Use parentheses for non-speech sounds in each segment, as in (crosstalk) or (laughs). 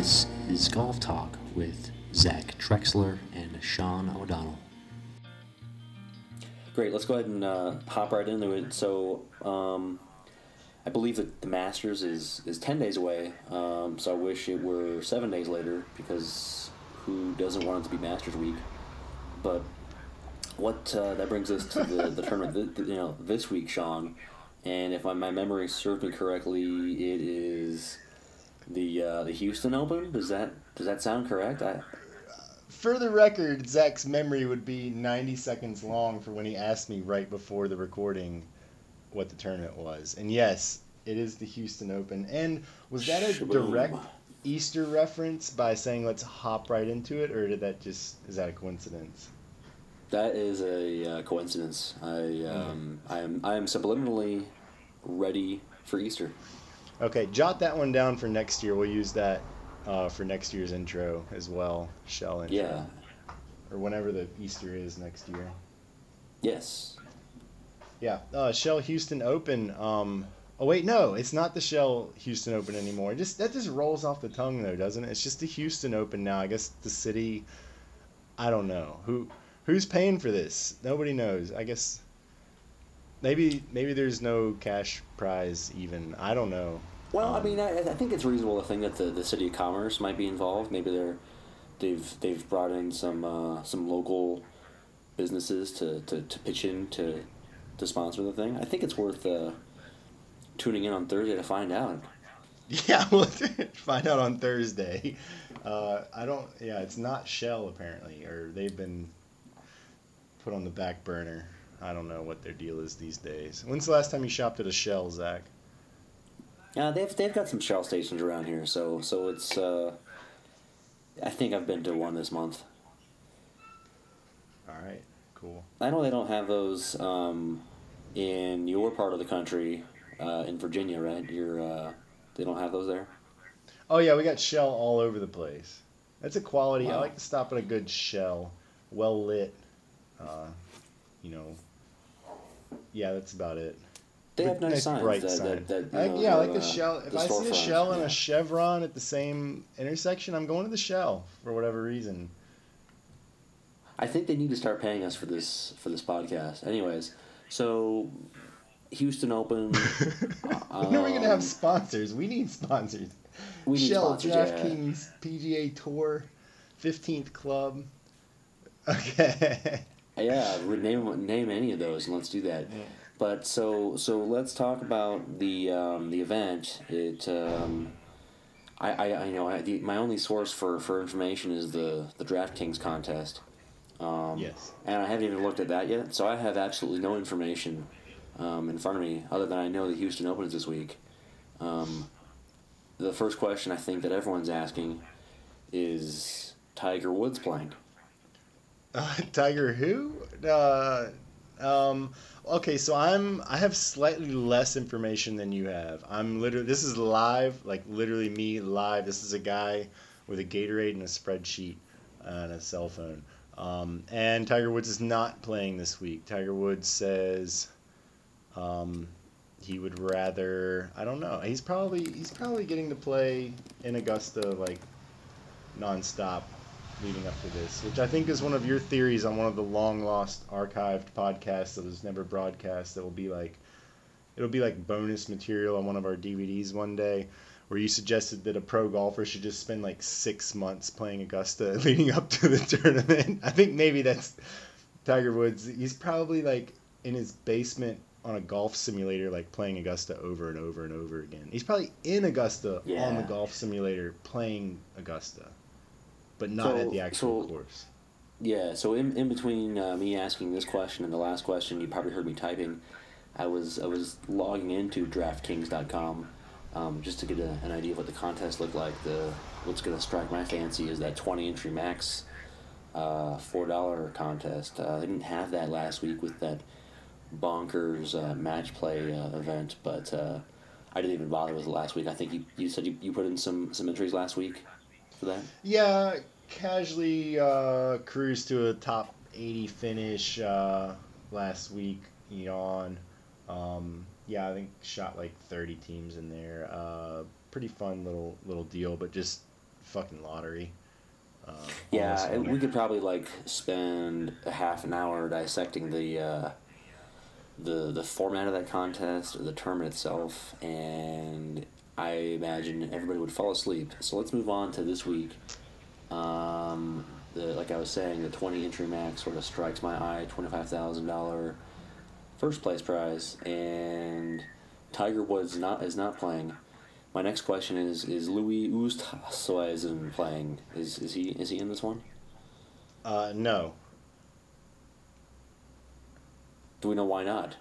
This is Golf Talk with Zach Trexler and Sean O'Donnell. Great, let's go ahead and uh, hop right into it. So, um, I believe that the Masters is, is 10 days away, um, so I wish it were seven days later because who doesn't want it to be Masters Week? But what uh, that brings us to the, the tournament you know, this week, Sean. And if my, my memory serves me correctly, it is the uh, the Houston Open. Does that does that sound correct? I, For the record, Zach's memory would be 90 seconds long for when he asked me right before the recording what the tournament was. And yes, it is the Houston Open. And was that a Shaboom. direct Easter reference by saying let's hop right into it, or did that just is that a coincidence? That is a uh, coincidence. I um, I am I am subliminally ready for Easter. Okay, jot that one down for next year. We'll use that uh, for next year's intro as well, shell intro, Yeah. or whenever the Easter is next year. Yes. Yeah, uh, Shell Houston Open. Um, oh wait, no, it's not the Shell Houston Open anymore. It just that just rolls off the tongue though, doesn't it? It's just the Houston Open now. I guess the city. I don't know who who's paying for this. Nobody knows. I guess maybe maybe there's no cash prize even. I don't know. Well, I mean, I, I think it's reasonable to think that the, the city of commerce might be involved. Maybe they're they've they've brought in some uh, some local businesses to, to, to pitch in to to sponsor the thing. I think it's worth uh, tuning in on Thursday to find out. (laughs) Yeah, we'll (laughs) find out on Thursday. Uh, I don't. Yeah, it's not Shell apparently, or they've been put on the back burner. I don't know what their deal is these days. When's the last time you shopped at a Shell, Zach? Yeah, they've they've got some Shell stations around here, so so it's. Uh, I think I've been to one this month. All right, cool. I know they don't have those um, in your part of the country, uh, in Virginia, right? You're, uh, they don't have those there. Oh yeah, we got Shell all over the place. That's a quality. I like to stop at a good Shell, well lit. Uh, you know. Yeah, that's about it. They have nice, signs bright that, sign. that, that you I, know, yeah, I like uh, the shell. If the I see a storefront, shell and yeah. a chevron at the same intersection, I'm going to the shell for whatever reason. I think they need to start paying us for this for this podcast. Anyways, so Houston Open. when are we gonna have um, sponsors? We need sponsors. We need Shell, sponsors, yeah. DraftKings, PGA Tour, 15th Club. (laughs) Okay. Yeah, re- name name any of those, and let's do that. Yeah. But so so let's talk about the um, the event. It um, I, I, I know I, the, my only source for, for information is the the DraftKings contest. Um, Yes. And I haven't even looked at that yet, so I have absolutely no information um, in front of me other than I know the Houston Open is this week. Um, the first question I think that everyone's asking is Tiger Woods playing. Uh, Tiger who? Uh, um, okay, so I'm I have slightly less information than you have. I'm literally this is live, like literally me live. This is a guy with a Gatorade and a spreadsheet and a cell phone. Um, and Tiger Woods is not playing this week. Tiger Woods says um, he would rather. I don't know. He's probably he's probably getting to play in Augusta like nonstop leading up to this, which I think is one of your theories on one of the long lost archived podcasts that was never broadcast. That will be like, it'll be like bonus material on one of our DVDs one day, where you suggested that a pro golfer should just spend like six months playing Augusta (laughs) leading up to the tournament. I think maybe that's Tiger Woods. He's probably like in his basement on a golf simulator, like playing Augusta over and over and over again. He's probably in Augusta on the golf simulator playing Augusta, but not at the actual so- course. Yeah, so in, in between uh, me asking this question and the last question, you probably heard me typing. I was I was logging into DraftKings.com um, just to get a, an idea of what the contest looked like. The what's going to strike my fancy is that twenty entry max uh, four dollar contest. Uh, they didn't have that last week with that bonkers uh, match play uh, event, but uh, I didn't even bother with it last week. I think you, you said you, you put in some some entries last week for that. Yeah, casually uh, cruised to a top 80 finish uh, last week. Yawn. Um, yeah, I think shot like 30 teams in there. Uh, pretty fun little little deal, but just fucking lottery. Uh, Yeah, and we could probably like spend a half an hour dissecting the uh, the the format of that contest or the tournament itself, and I imagine everybody would fall asleep. So let's move on to this week. Um, the like I was saying, the twenty entry max sort of strikes my eye. Twenty five thousand dollar first place prize, and Tiger Woods not is not playing. My next question is: Is Louis Oosthuizen playing? Is is he is he in this one? Uh, no. Do we know why not?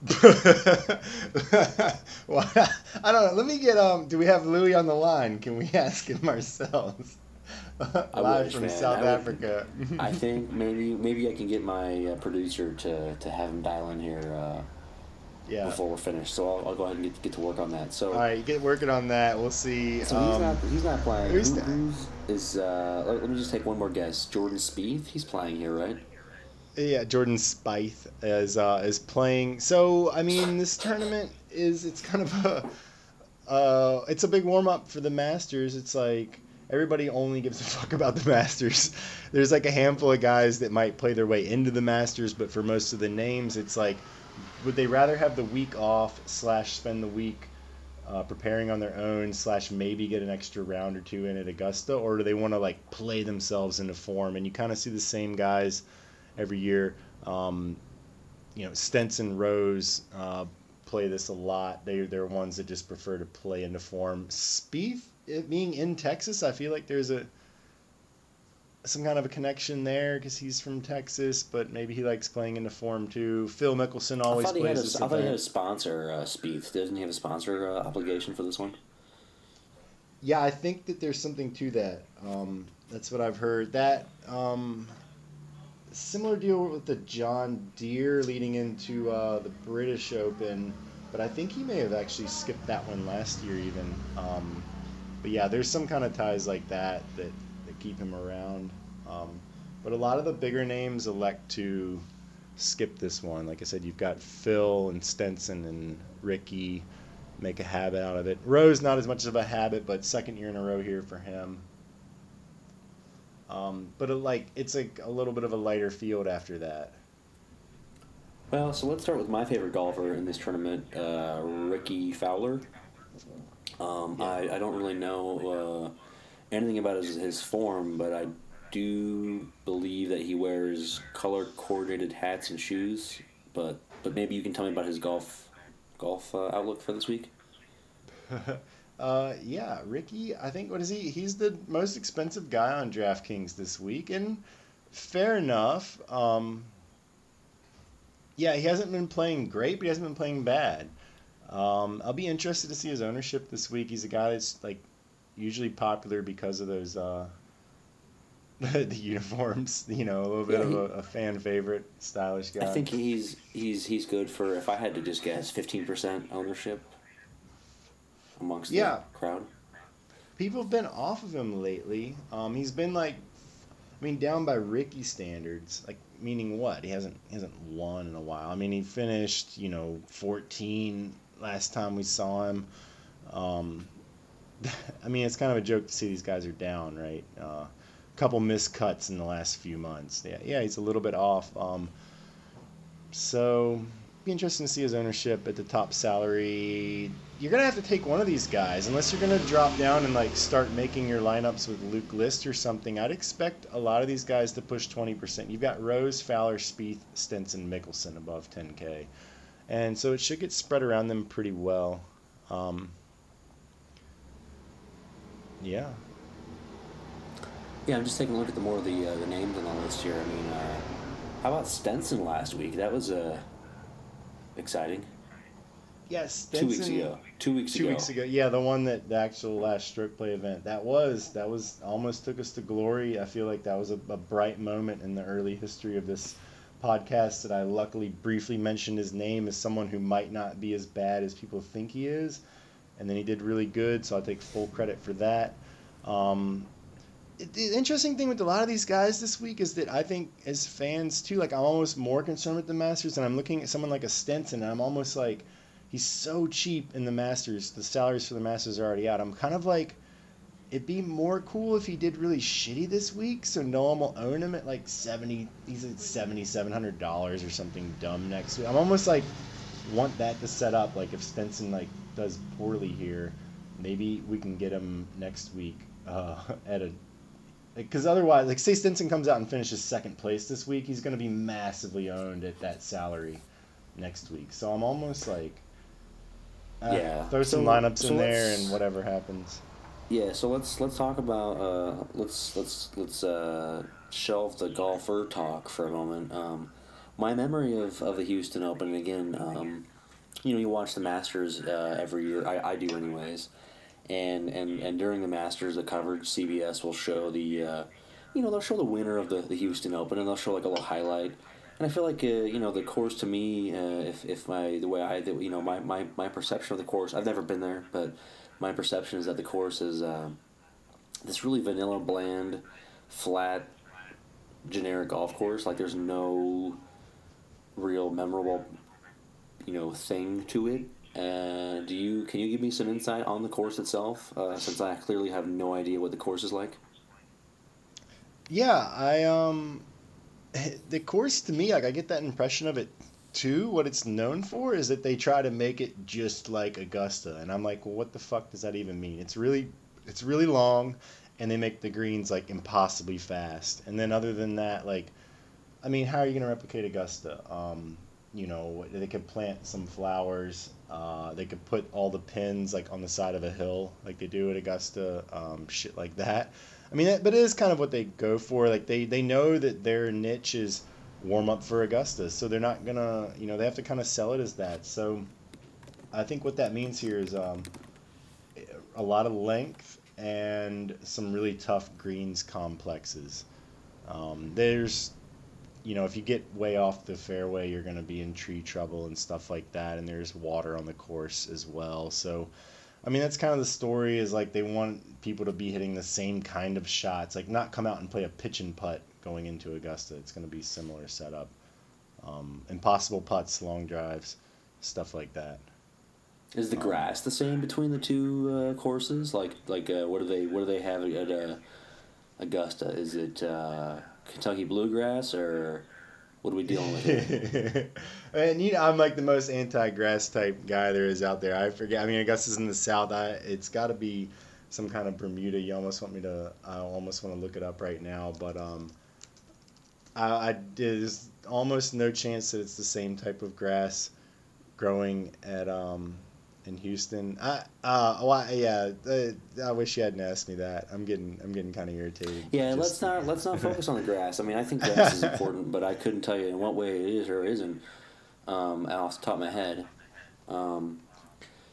(laughs) well, I don't know. Let me get um. Do we have Louis on the line? Can we (laughs) ask him ourselves? (laughs) Live wish, from man. South I would- Africa. I think maybe maybe I can get my uh, producer to, to have him dial in here uh, yeah. before we're finished. So I'll, I'll go ahead and get, get to work on that. So, All right, get working on that. We'll see. so he's um, not he's not playing. who's Who, who's is uh, let, let me just take one more guess. Jordan Spieth. He's playing here, right? Yeah, Jordan Spieth is uh, is playing. So I mean, this tournament is it's kind of a (laughs) uh, it's a big warm up for the Masters. It's like everybody only gives a (laughs) fuck about the Masters. There's like a handful of guys that might play their way into the Masters, but for most of the names, it's like would they rather have the week off slash spend the week uh, preparing on their own slash maybe get an extra round or two in at Augusta, or do they want to like play themselves into form? And you kind of see the same guys every year. Um, you know, Stenson Rose uh, play this a lot. They they're ones that just prefer to play into form. Spieth, it being in Texas, I feel like there's a some kind of a connection there because he's from Texas, but maybe he likes playing into form too. Phil Mickelson I always thought he had plays a, this I thought he had a sponsor, uh, Spieth. Doesn't he have a sponsor uh, obligation for this one? Yeah, I think that there's something to that. Um, that's what I've heard. That um, similar deal with the John Deere leading into uh, the British Open, but I think he may have actually skipped that one last year even. Um, but yeah, there's some kind of ties like that that, that keep him around. Um, but a lot of the bigger names elect to skip this one. Like I said, you've got Phil and Stenson and Rickie make a habit out of it. Rose not as much of a habit, but second year in a row here for him. Um, but it, like it's like a little bit of a lighter field after that. Well, so let's start with my favorite golfer in this tournament, uh, Rickie Fowler. Um, I, I don't really know uh, anything about his, his form, but I do believe that he wears color coordinated hats and shoes. But but maybe you can tell me about his golf golf uh, outlook for this week. (laughs) uh, yeah, Rickie. I think what is he? He's the most expensive guy on DraftKings this week, and fair enough. Um, yeah, he hasn't been playing great, but he hasn't been playing bad. Um, I'll be interested to see his ownership this week. He's a guy that's like usually popular because of those uh, (laughs) the uniforms. You know, a little bit Yeah, of a, a fan favorite, stylish guy. I think he's he's he's good for if I had to just guess fifteen percent ownership amongst Yeah. the crowd. people have been off of him lately. Um, he's been like, I mean, down by Rickie standards. Like, meaning what? He hasn't he hasn't won in a while. I mean, he finished you know 14 last time we saw him. Um, (laughs) I mean, it's kind of a joke to see these guys are down, right? A uh, couple missed cuts in the last few months. Yeah, yeah, he's a little bit off. Um, so be interesting to see his ownership at the top salary. You're gonna have to take one of these guys unless you're gonna drop down and like start making your lineups with Luke List or something. I'd expect a lot of these guys to push 20%. You've got Rose, Fowler, Spieth, Stenson, Mickelson above 10k, and so it should get spread around them pretty well. Um, yeah. Yeah, I'm just taking a look at the more of the uh, the names on the list here. I mean, uh, how about Stenson last week? That was uh, exciting. Yes, Two weeks ago. Two weeks Two ago. weeks ago, yeah, the one that the actual last stroke play event. That was that was almost took us to glory. I feel like that was a, a bright moment in the early history of this podcast. That I luckily briefly mentioned his name as someone who might not be as bad as people think he is, and then he did really good. So I take full credit for that. Um, the interesting thing with a lot of these guys this week is that I think as fans too, like I'm almost more concerned with the Masters, and I'm looking at someone like a Stenson, and I'm almost like he's so cheap in the Masters. The salaries for the Masters are already out. I'm kind of like it'd be more cool if he did really shitty this week, so no one will own him at like seventy. He's at seventy seven hundred dollars or something dumb next week. I'm almost like want that to set up. Like if Stenson like does poorly here, maybe we can get him next week uh, (laughs) at a. Because otherwise, like say Stenson comes out and finishes second place this week, he's going to be massively owned at that salary next week. So I'm almost like, uh, Yeah. throw some So- lineups so in there and whatever happens. Yeah, so let's let's talk about uh, let's let's let's uh, shelve the golfer talk for a moment. Um, my memory of, of the Houston Open again, um, you know, you watch the Masters uh, every year. I, I do anyways, and, and and during the Masters, the coverage CBS will show the, uh, you know, they'll show the winner of the, the Houston Open, and they'll show like a little highlight. And I feel like uh, you know the course to me, uh, if, if my the way I the, you know my, my, my perception of the course, I've never been there, but my perception is that the course is uh, this really vanilla, bland, flat, generic golf course. Like there's no real memorable, you know, thing to it. Uh, do you can you give me some insight on the course itself? Uh, since I clearly have no idea what the course is like. Yeah, I um, (laughs) the course to me, like I get that impression of it too. What it's known for is that they try to make it just like Augusta, and I'm like, well, what the fuck does that even mean? It's really, it's really long, and they make the greens like impossibly fast. And then other than that, like, I mean, how are you gonna replicate Augusta? Um, you know, they could plant some flowers. Uh, they could put all the pins like on the side of a hill, like they do at Augusta. Um, shit like that. I mean, but it is kind of what they go for. Like they they know that their niche is warm up for Augusta, so they're not gonna, you know, they have to kind of sell it as that. So I think what that means here is um, a lot of length and some really tough greens complexes. Um, there's, you know, if you get way off the fairway, you're going to be in tree trouble and stuff like that. And there's water on the course as well. So, I mean, that's kind of the story is like they want people to be hitting the same kind of shots, like not come out and play a pitch and putt going into Augusta. It's going to be similar setup. Um, impossible putts, long drives, stuff like that. Is the grass the same between the two uh, courses? Like like uh, what do they what do they have at uh, Augusta? Is it uh, Kentucky bluegrass or what are we dealing with? (laughs) And you know, I'm like the most anti-grass type guy there is out there. I forget. I mean, I guess it's in the south. I it's got to be some kind of Bermuda. You almost want me to. I almost want to look it up right now, but um, I, I there's almost no chance that it's the same type of grass growing at um in Houston. I uh well, yeah. Uh, I wish you hadn't asked me that. I'm getting I'm getting kind of irritated. Yeah, Just- let's not let's not focus on the grass. I mean, I think grass is important, but I couldn't tell you in what way it is or isn't um, off the top of my head. Um,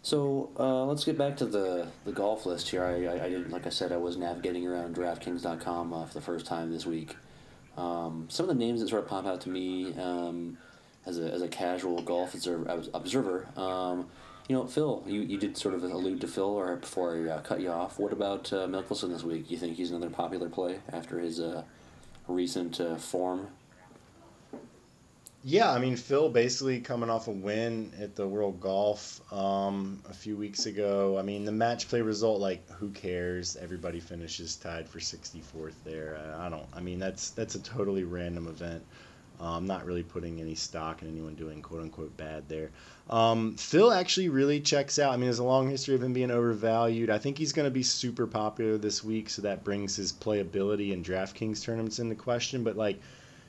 so uh, let's get back to the, the golf list here. I, I, I didn't, like I said, I was navigating around DraftKings.com uh, for the first time this week. Um, some of the names that sort of pop out to me um, as a as a casual golf observer, observer um, you know, Phil, you, you did sort of allude to Phil or before I uh, cut you off. What about uh, Mickelson this week? You think he's another popular play after his uh, recent uh, form? Yeah, I mean Phil basically coming off a win at the World Golf um, a few weeks ago. I mean the match play result, like who cares? Everybody finishes tied for 64th there. I, I don't. I mean that's that's a totally random event. Uh, I'm not really putting any stock in anyone doing quote unquote bad there. Um, Phil actually really checks out. I mean, there's a long history of him being overvalued. I think he's going to be super popular this week, so that brings his playability in DraftKings tournaments into question. But like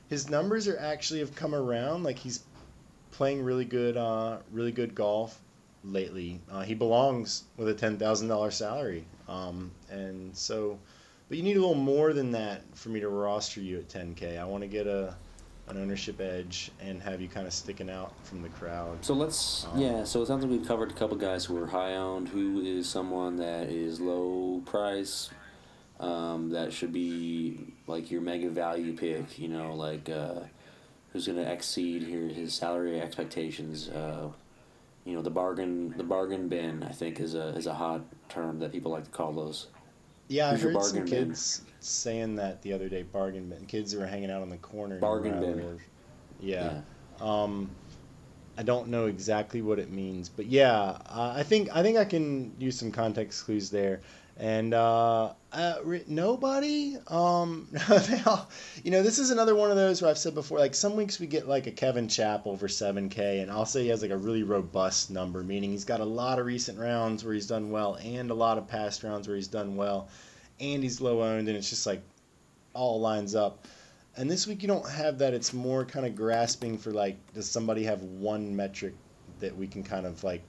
his numbers are actually have come around. Like he's playing really good, uh, really good golf lately. Uh, he belongs with a ten thousand dollar salary, um, and so, but you need a little more than that for me to roster you at ten k. I want to get a an ownership edge and have you kind of sticking out from the crowd. So let's Um, yeah. So it sounds like we've covered a couple guys who are high owned. Who is someone that is low price? Um, that should be like your mega value pick. You know, like uh, who's going to exceed here his salary expectations. Uh, you know, the bargain the bargain bin. I think is a is a hot term that people like to call those. Yeah, I Who's heard some bin? kids saying that the other day. Bargain bin. Kids who were hanging out on the corner. Bargain I bin. live. Yeah. Um, I don't know exactly what it means, but yeah, uh, I think I think I can use some context clues there. And uh, uh, nobody, um, (laughs) you know, this is another one of those where I've said before, like some weeks we get like a Kevin Chappell for 7K, and I'll say he has like a really robust number, meaning he's got a lot of recent rounds where he's done well, and a lot of past rounds where he's done well, and he's low owned, and it's just like all lines up. And this week you don't have that. It's more kind of grasping for like, does somebody have one metric that we can kind of like,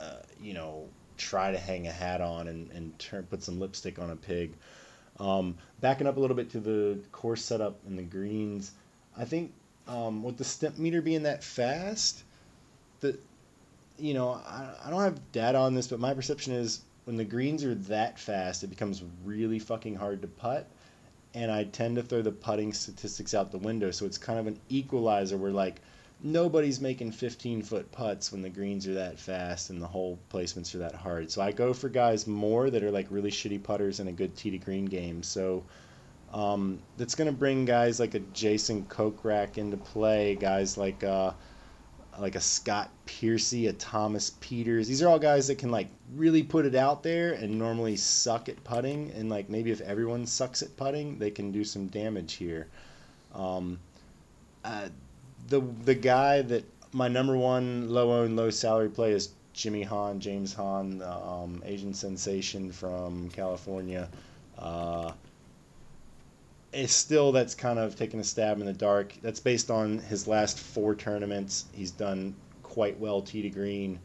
uh, you know, try to hang a hat on and, and turn put some lipstick on a pig. Um, backing up a little bit to the course setup and the greens, I think um, with the stimpmeter being that fast, that you know I, I don't have data on this, but my perception is when the greens are that fast, it becomes really fucking hard to putt. And I tend to throw the putting statistics out the window, so it's kind of an equalizer where like nobody's making 15 foot putts when the greens are that fast and the hole placements are that hard. So I go for guys more that are like really shitty putters in a good tee to green game. So um, that's going to bring guys like a Jason Kokrak into play, guys like uh, like a Scott Piercy, a Thomas Pieters. These are all guys that can like really put it out there and normally suck at putting. And like maybe if everyone sucks at putting, they can do some damage here. Um, uh, the the guy that my number one low owned low salary play is Jimmy Hahn, James Hahn, the um, Asian sensation from California. Uh, it's still that's kind of taking a stab in the dark. That's based on his last four tournaments. He's done quite well tee to green.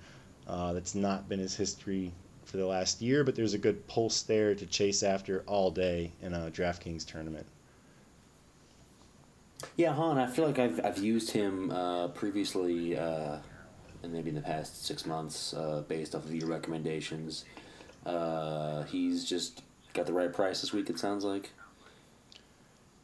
Uh, that's not been his history for the last year, but there's a good pulse there to chase after all day in a DraftKings tournament. Yeah, Hahn. I feel like I've I've used him uh, previously, uh, and maybe in the past six months, uh, based off of your recommendations. Uh, he's just got the right price this week. It sounds like.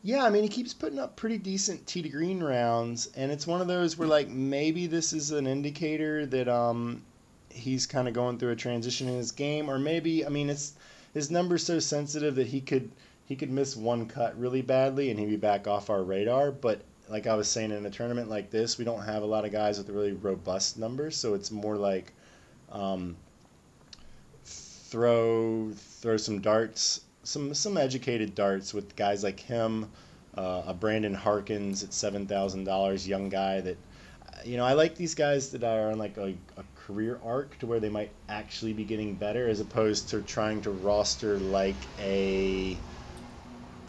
Yeah, I mean he keeps putting up pretty decent tee to green rounds, and it's one of those where like maybe this is an indicator that um he's kind of going through a transition in his game, or maybe I mean it's his number's so sensitive that he could he could miss one cut really badly and he'd be back off our radar. But like I was saying, in a tournament like this, we don't have a lot of guys with really robust numbers, so it's more like um, throw throw some darts, some some educated darts with guys like him, uh, a Brandon Harkins at seven thousand dollars, young guy that. You know, I like these guys that are on like a, a career arc to where they might actually be getting better as opposed to trying to roster like a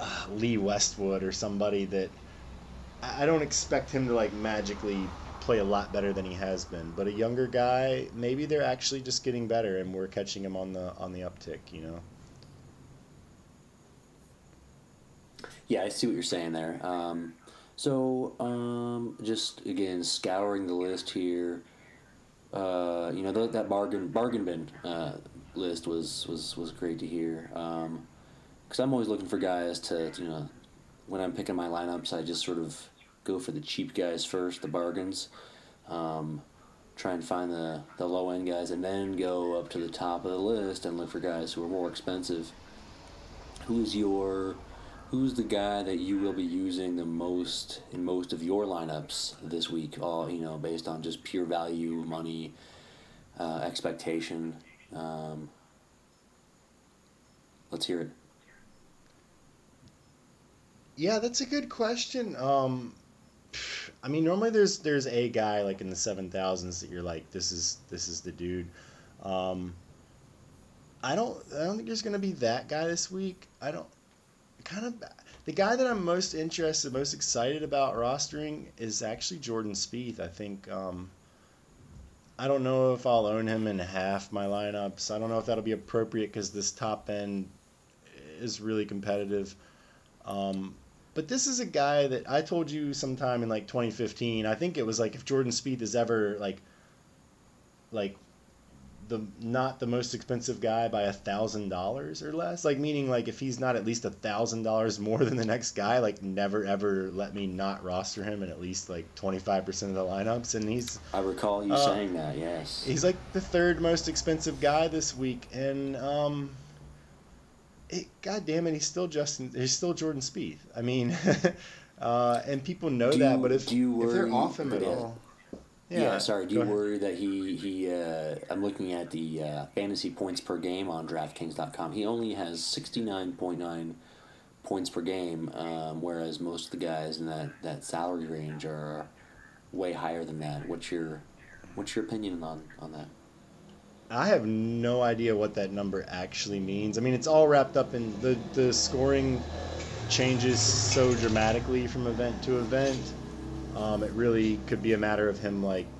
uh, Lee Westwood or somebody that I don't expect him to like magically play a lot better than he has been. But a younger guy, maybe they're actually just getting better, and we're catching him on the on the uptick. You know. Yeah, I see what you're saying there. Um, so, um, just again scouring the list here. Uh, you know th- that bargain bargain bin uh, list was was was great to hear. Um, because I'm always looking for guys to, you know, when I'm picking my lineups, I just sort of go for the cheap guys first, the bargains. Um, try and find the, the low end guys, and then go up to the top of the list and look for guys who are more expensive. Who's your who's the guy that you will be using the most in most of your lineups this week? All you know, based on just pure value, money, uh, expectation. Um, let's hear it. Yeah, that's a good question. Um, I mean, normally there's there's a guy like in the seven thousands that you're like, this is this is the dude. Um, I don't I don't think there's gonna be that guy this week. I don't kind of the guy that I'm most interested, most excited about rostering is actually Jordan Spieth. I think um, I don't know if I'll own him in half my lineups. I don't know if that'll be appropriate because this top end is really competitive. Um, but this is a guy that I told you sometime in like 2015. I think it was like if Jordan Spieth is ever like like the not the most expensive guy by a thousand dollars or less. Like meaning like if he's not at least a thousand dollars more than the next guy, like never ever let me not roster him in at least like 25 percent of the lineups. And he's I recall you uh, saying that. Yes. He's like the third most expensive guy this week, and um it, God damn it, he's still Justin. He's still Jordan Spieth. I mean, (laughs) uh, and people know do that. You, but if, you if they're off him at yeah. all, Yeah, sorry. Do you worry that he he? Uh, I'm looking at the uh, fantasy points per game on DraftKings.com. He only has sixty nine point nine points per game, um, whereas most of the guys in that, that salary range are way higher than that. What's your what's your opinion on on that? I have no idea what that number actually means. I mean, it's all wrapped up in the the scoring changes so dramatically from event to event um, it really could be a matter of him like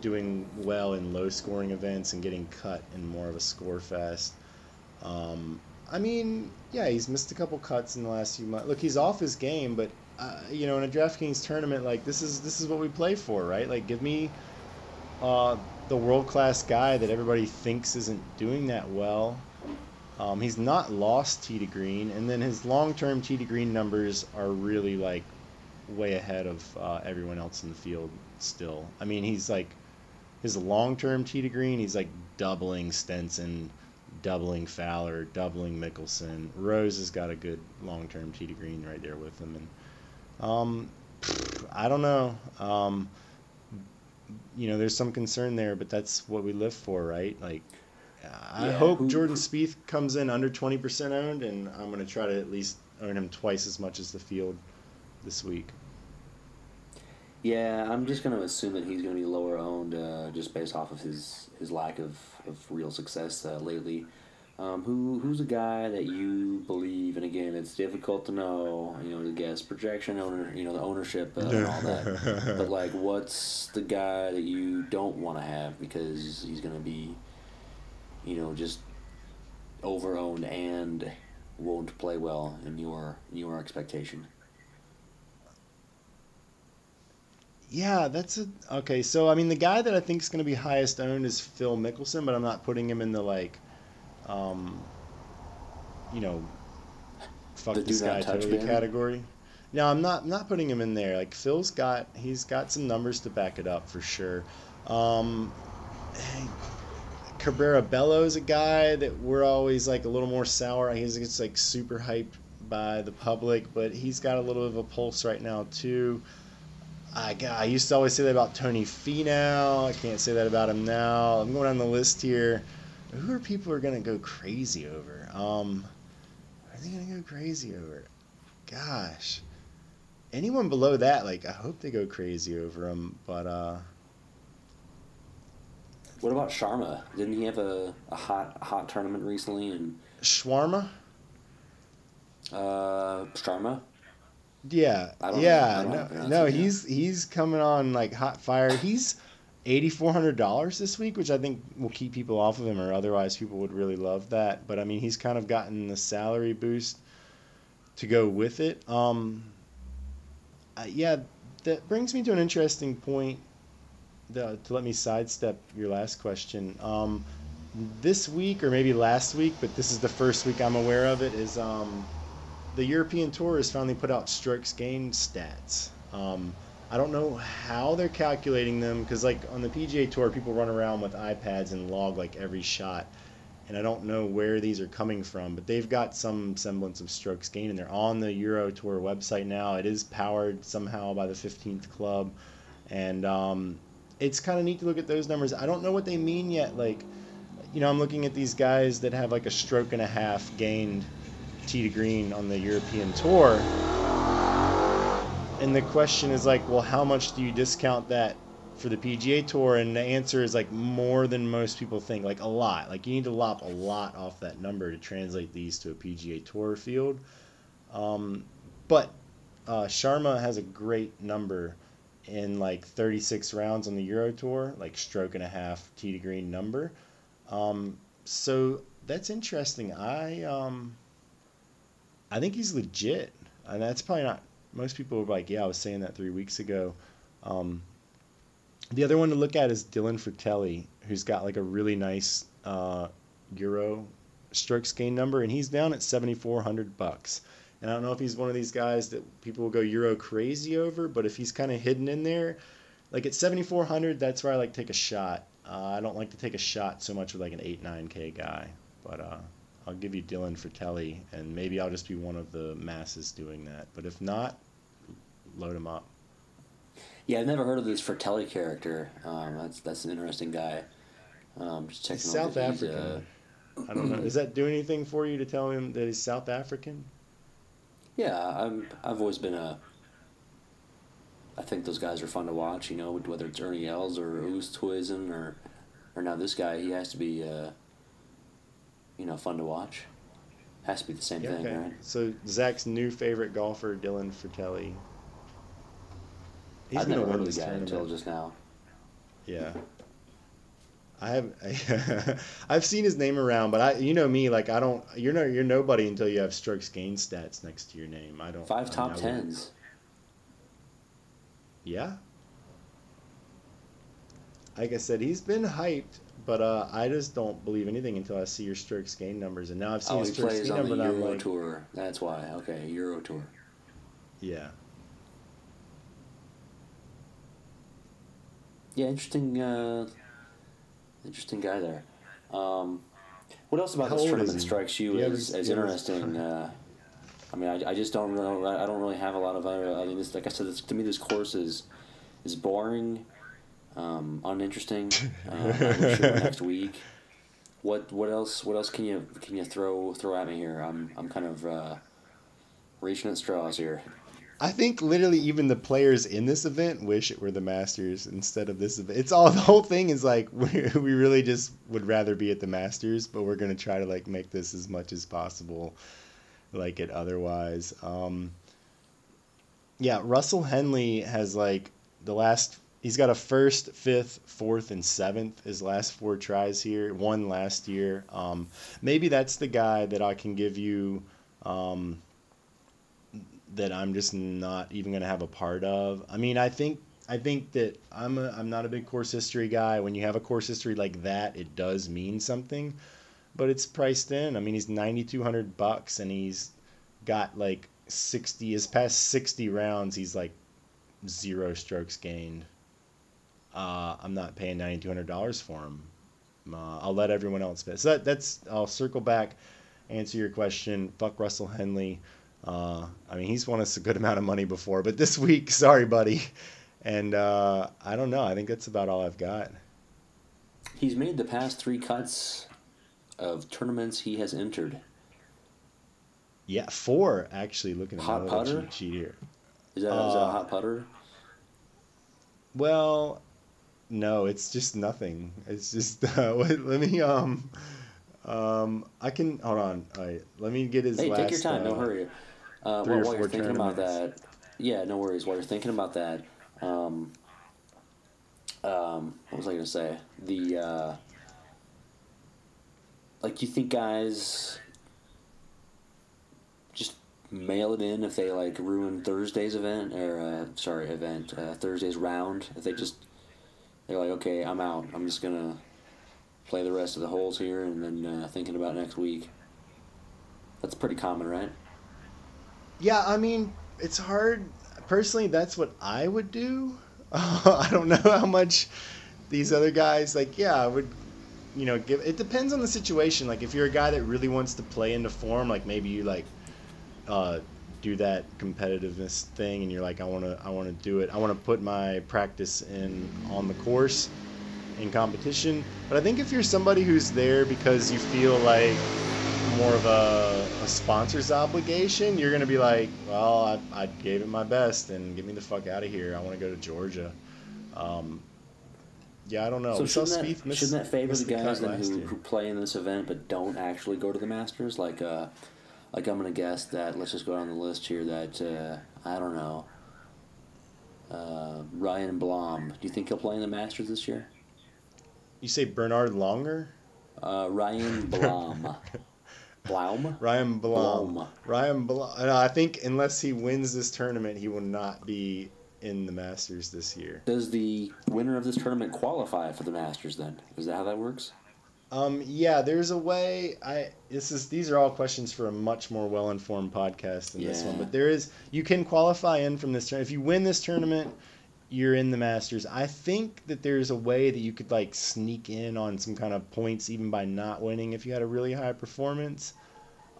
doing well in low scoring events and getting cut in more of a score fest. Um, I mean, yeah, he's missed a couple cuts in the last few months. Look, he's off his game, but uh, you know, in a DraftKings tournament, like this is this is what we play for, right? Like, give me uh, the world class guy that everybody thinks isn't doing that well. Um, he's not lost tee to green, and then his long term tee to green numbers are really like way ahead of uh, everyone else in the field still. I mean, he's like his long-term tee to green. He's like doubling Stenson, doubling Fowler, doubling Mickelson. Rose has got a good long-term tee to green right there with him, and um, I don't know. Um, you know, there's some concern there, but that's what we live for, right? Like, I yeah, hope who, Jordan Spieth comes in under 20% owned, and I'm going to try to at least earn him twice as much as the field this week. Yeah, I'm just going to assume that he's going to be lower owned uh, just based off of his, his lack of, of real success uh, lately. Um, who who's a guy that you believe? And again, it's difficult to know. You know, to guess projection, owner, you know, the ownership uh, and all that. (laughs) but like, what's the guy that you don't want to have because he's going to be, you know, just over owned and won't play well in your in your expectation? Yeah, that's a okay. So I mean, the guy that I think is going to be highest owned is Phil Mickelson, but I'm not putting him in the like, um, you know, fuck the this guy totally category. No, I'm not I'm not putting him in there. Like Phil's got he's got some numbers to back it up for sure. Um, Cabrera Bello is a guy that we're always like a little more sour. He's gets like super hyped by the public, but he's got a little bit of a pulse right now too. I, I used to always say that about Tony Finau. I can't say that about him now. I'm going down the list here. Who are people are going to go crazy over? Um, are they going to go crazy over? Gosh. Anyone below that, like, I hope they go crazy over him, but, uh, what about Sharma? Didn't he have a, a hot hot tournament recently? And Shawarma? Uh, Sharma. Yeah, yeah, no, no, he's he's coming on like hot fire. He's eighty four hundred dollars this week, which I think will keep people off of him, or otherwise people would really love that. But I mean, he's kind of gotten the salary boost to go with it. Um, yeah, that brings me to an interesting point. To, to let me sidestep your last question. Um, this week, or maybe last week, but this is the first week I'm aware of it. Is um, the European Tour has finally put out strokes gained stats. Um, I don't know how they're calculating them because, like on the PGA Tour, people run around with iPads and log like every shot, and I don't know where these are coming from. But they've got some semblance of strokes gained, and they're on the Euro Tour website now. It is powered somehow by the 15th Club, and um, it's kind of neat to look at those numbers. I don't know what they mean yet. Like, you know, I'm looking at these guys that have like a stroke and a half gained tee to green on the European tour. And the question is like, well, how much do you discount that for the PGA Tour? And the answer is like more than most people think, like a lot. Like you need to lop a lot off that number to translate these to a PGA Tour field. Um, but uh, Sharma has a great number in like 36 rounds on the Euro Tour, like stroke and a half tee to green number. Um, so that's interesting. I um, I think he's legit, and that's probably not. Most people are like, "Yeah, I was saying that three weeks ago." Um, the other one to look at is Dylan Frittelli, who's got like a really nice uh, Euro strokes gain number, and he's down at seventy four hundred bucks. And I don't know if he's one of these guys that people will go Euro crazy over, but if he's kind of hidden in there, like at seventy four hundred, that's where I like take a shot. Uh, I don't like to take a shot so much with like an eight nine k guy, but uh, I'll give you Dylan Frittelli, and maybe I'll just be one of the masses doing that. But if not, load him up. Yeah, I've never heard of this Frittelli character. Um, that's that's an interesting guy. Um, just checking He's out South that he's, African. uh, I don't know. Does that do anything for you to tell him that he's South African? yeah, I'm. I've always been a. I think those guys are fun to watch. You know, whether it's Ernie Els or Oosthuizen or, or now this guy, he has to be. Uh, you know, fun to watch. Has to be the same Yeah, thing, okay. right? So Zach's new favorite golfer, Dylan Frittelli. He's I've never heard of the guy until just now. Yeah. I have (laughs) I've seen his name around, but I you know me like I don't you're no you're nobody until you have strokes gained stats next to your name. I don't Five mean, top I wouldn't- tens. Yeah. Like I said, he's been hyped, but uh, I just don't believe anything until I see your strokes gained numbers. And now I've seen Oh, his he strokes plays gained on the number, and I'm Euro like, Tour. That's why. Okay, Euro Tour. yeah. Yeah, interesting. Uh, interesting guy there. Um, what else about How this tournament strikes you as, as do you have his- interesting? Uh, I mean, I, I just don't know. I don't really have a lot of other. I mean, this, like I said, this, to me, this course is is boring, um, uninteresting. (laughs) Uh, it next week. What what else? What else can you can you throw throw at me here? I'm I'm kind of uh, reaching at straws here. I think literally even the players in this event wish it were the Masters instead of this event. It's all (laughs) the whole thing is like (laughs) we, we really just would rather be at the Masters, but we're gonna try to like make this as much as possible like it otherwise. Um, yeah, Russell Henley has like the last. He's got a first, fifth, fourth, and seventh. His last four tries here. One last year. Um, maybe that's the guy that I can give you. Um, that I'm just not even gonna have a part of. I mean, I think I think that I'm a I'm not a big course history guy. When you have a course history like that, it does mean something, but it's priced in. I mean, he's 9,200 bucks, and he's got like 60. His past 60 rounds, he's like zero strokes gained. Uh, I'm not paying 9,200 dollars for him. Uh, I'll let everyone else bet. So that, that's I'll circle back, answer your question. Fuck Russell Henley. Uh, I mean, he's won us a good amount of money before, but this week, (laughs) sorry, buddy. And uh, I don't know. I think that's about all I've got. He's made the past three cuts of tournaments he has entered. Yeah, four actually. Looking at Hot putter? cheat here. Is that, is that a Uh, hot putter? Well, no, it's just nothing. It's just uh, (laughs) wait, let me um um I can hold on. Right, let me get his Hey, last. take your time. uh, no hurry. Uh, three while, or while you're thinking about that, yeah, no worries. While you're thinking about that, um, um, what was I gonna say? The uh, like, you think guys just mail it in if they like ruin Thursday's event or uh, sorry event uh, Thursday's round? If they just they're like, okay, I'm out. I'm just gonna play the rest of the holes here and then uh, thinking about next week. That's pretty common, right? Yeah, I mean, it's hard. Personally, that's what I would do. (laughs) I don't know (laughs) how much these other guys like. Yeah, I would. You know, give. It depends on the situation. Like, if you're a guy that really wants to play into form, like maybe you like uh, do that competitiveness thing, and you're like, I want to, I want to do it. I want to put my practice in on the course in competition. But I think if you're somebody who's there because you feel like more of a, a sponsor's obligation, you're gonna be like, well, I, I gave it my best, and get me the fuck out of here. I want to go to Georgia. Um, yeah, I don't know. So shouldn't that, Spieth miss- shouldn't that favor the guys last who, who play in this event but don't actually go to the Masters? Like, uh, like I'm gonna guess that. Let's just go down the list here. That uh, I don't know. Uh, Ryan Blom. Do you think he'll play in the Masters this year? You say Bernhard Langer? Uh, Ryan (laughs) Blom. Blaum. Ryan Blum. Blum. Ryan Blum. No, I think unless he wins this tournament, he will not be in the Masters this year. Does the winner of this tournament qualify for the Masters? Then is that how that works? Um, yeah, there's a way. I this is these are all questions for a much more well-informed podcast than this one. But there is you can qualify in from this tournament if you win this tournament. You're in the Masters. I think that there's a way that you could like sneak in on some kind of points even by not winning if you had a really high performance.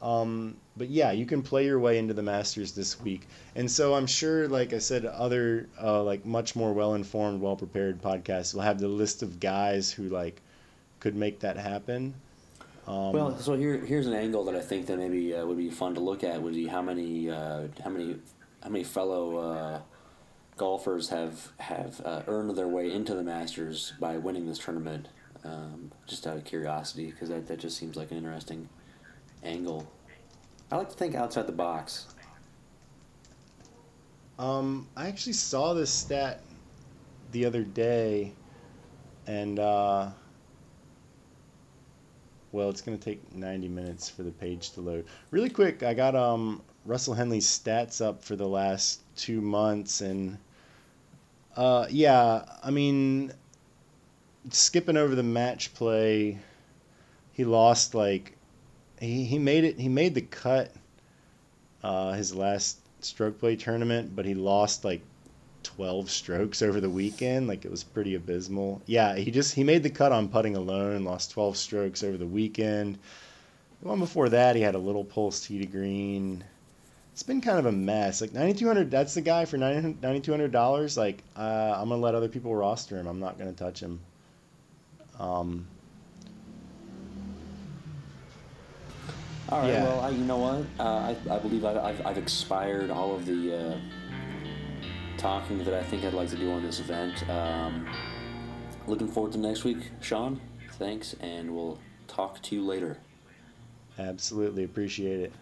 Um, but yeah, you can play your way into the Masters this week, and so I'm sure, like I said, other uh, like much more well-informed, well-prepared podcasts will have the list of guys who like could make that happen. Um, well, so here here's an angle that I think that maybe uh, would be fun to look at would be how many uh, how many how many fellow uh, golfers have have uh, earned their way into the Masters by winning this tournament. Um, just out of curiosity, because that, that just seems like an interesting angle. I like to think outside the box. Um, I actually saw this stat the other day, and uh, well, it's gonna take 90 minutes for the page to load. Really quick, I got um Russell Henley's stats up for the last two months, and uh, yeah, I mean, skipping over the match play, he lost like he, he made it he made the cut uh, his last stroke play tournament, but he lost like 12 strokes over the weekend. Like it was pretty abysmal. Yeah, he just he made the cut on putting alone, lost 12 strokes over the weekend. The one before that, he had a little pulse tee to green. It's been kind of a mess. Like 9200 that's the guy for $9200. Like uh, I'm going to let other people roster him. I'm not going to touch him. Um All right. Yeah. Well, I, you know what? Uh, I, I believe I, I've, I've expired all of the uh, talking that I think I'd like to do on this event. Um, looking forward to next week, Sean. Thanks, and we'll talk to you later. absolutely appreciate it.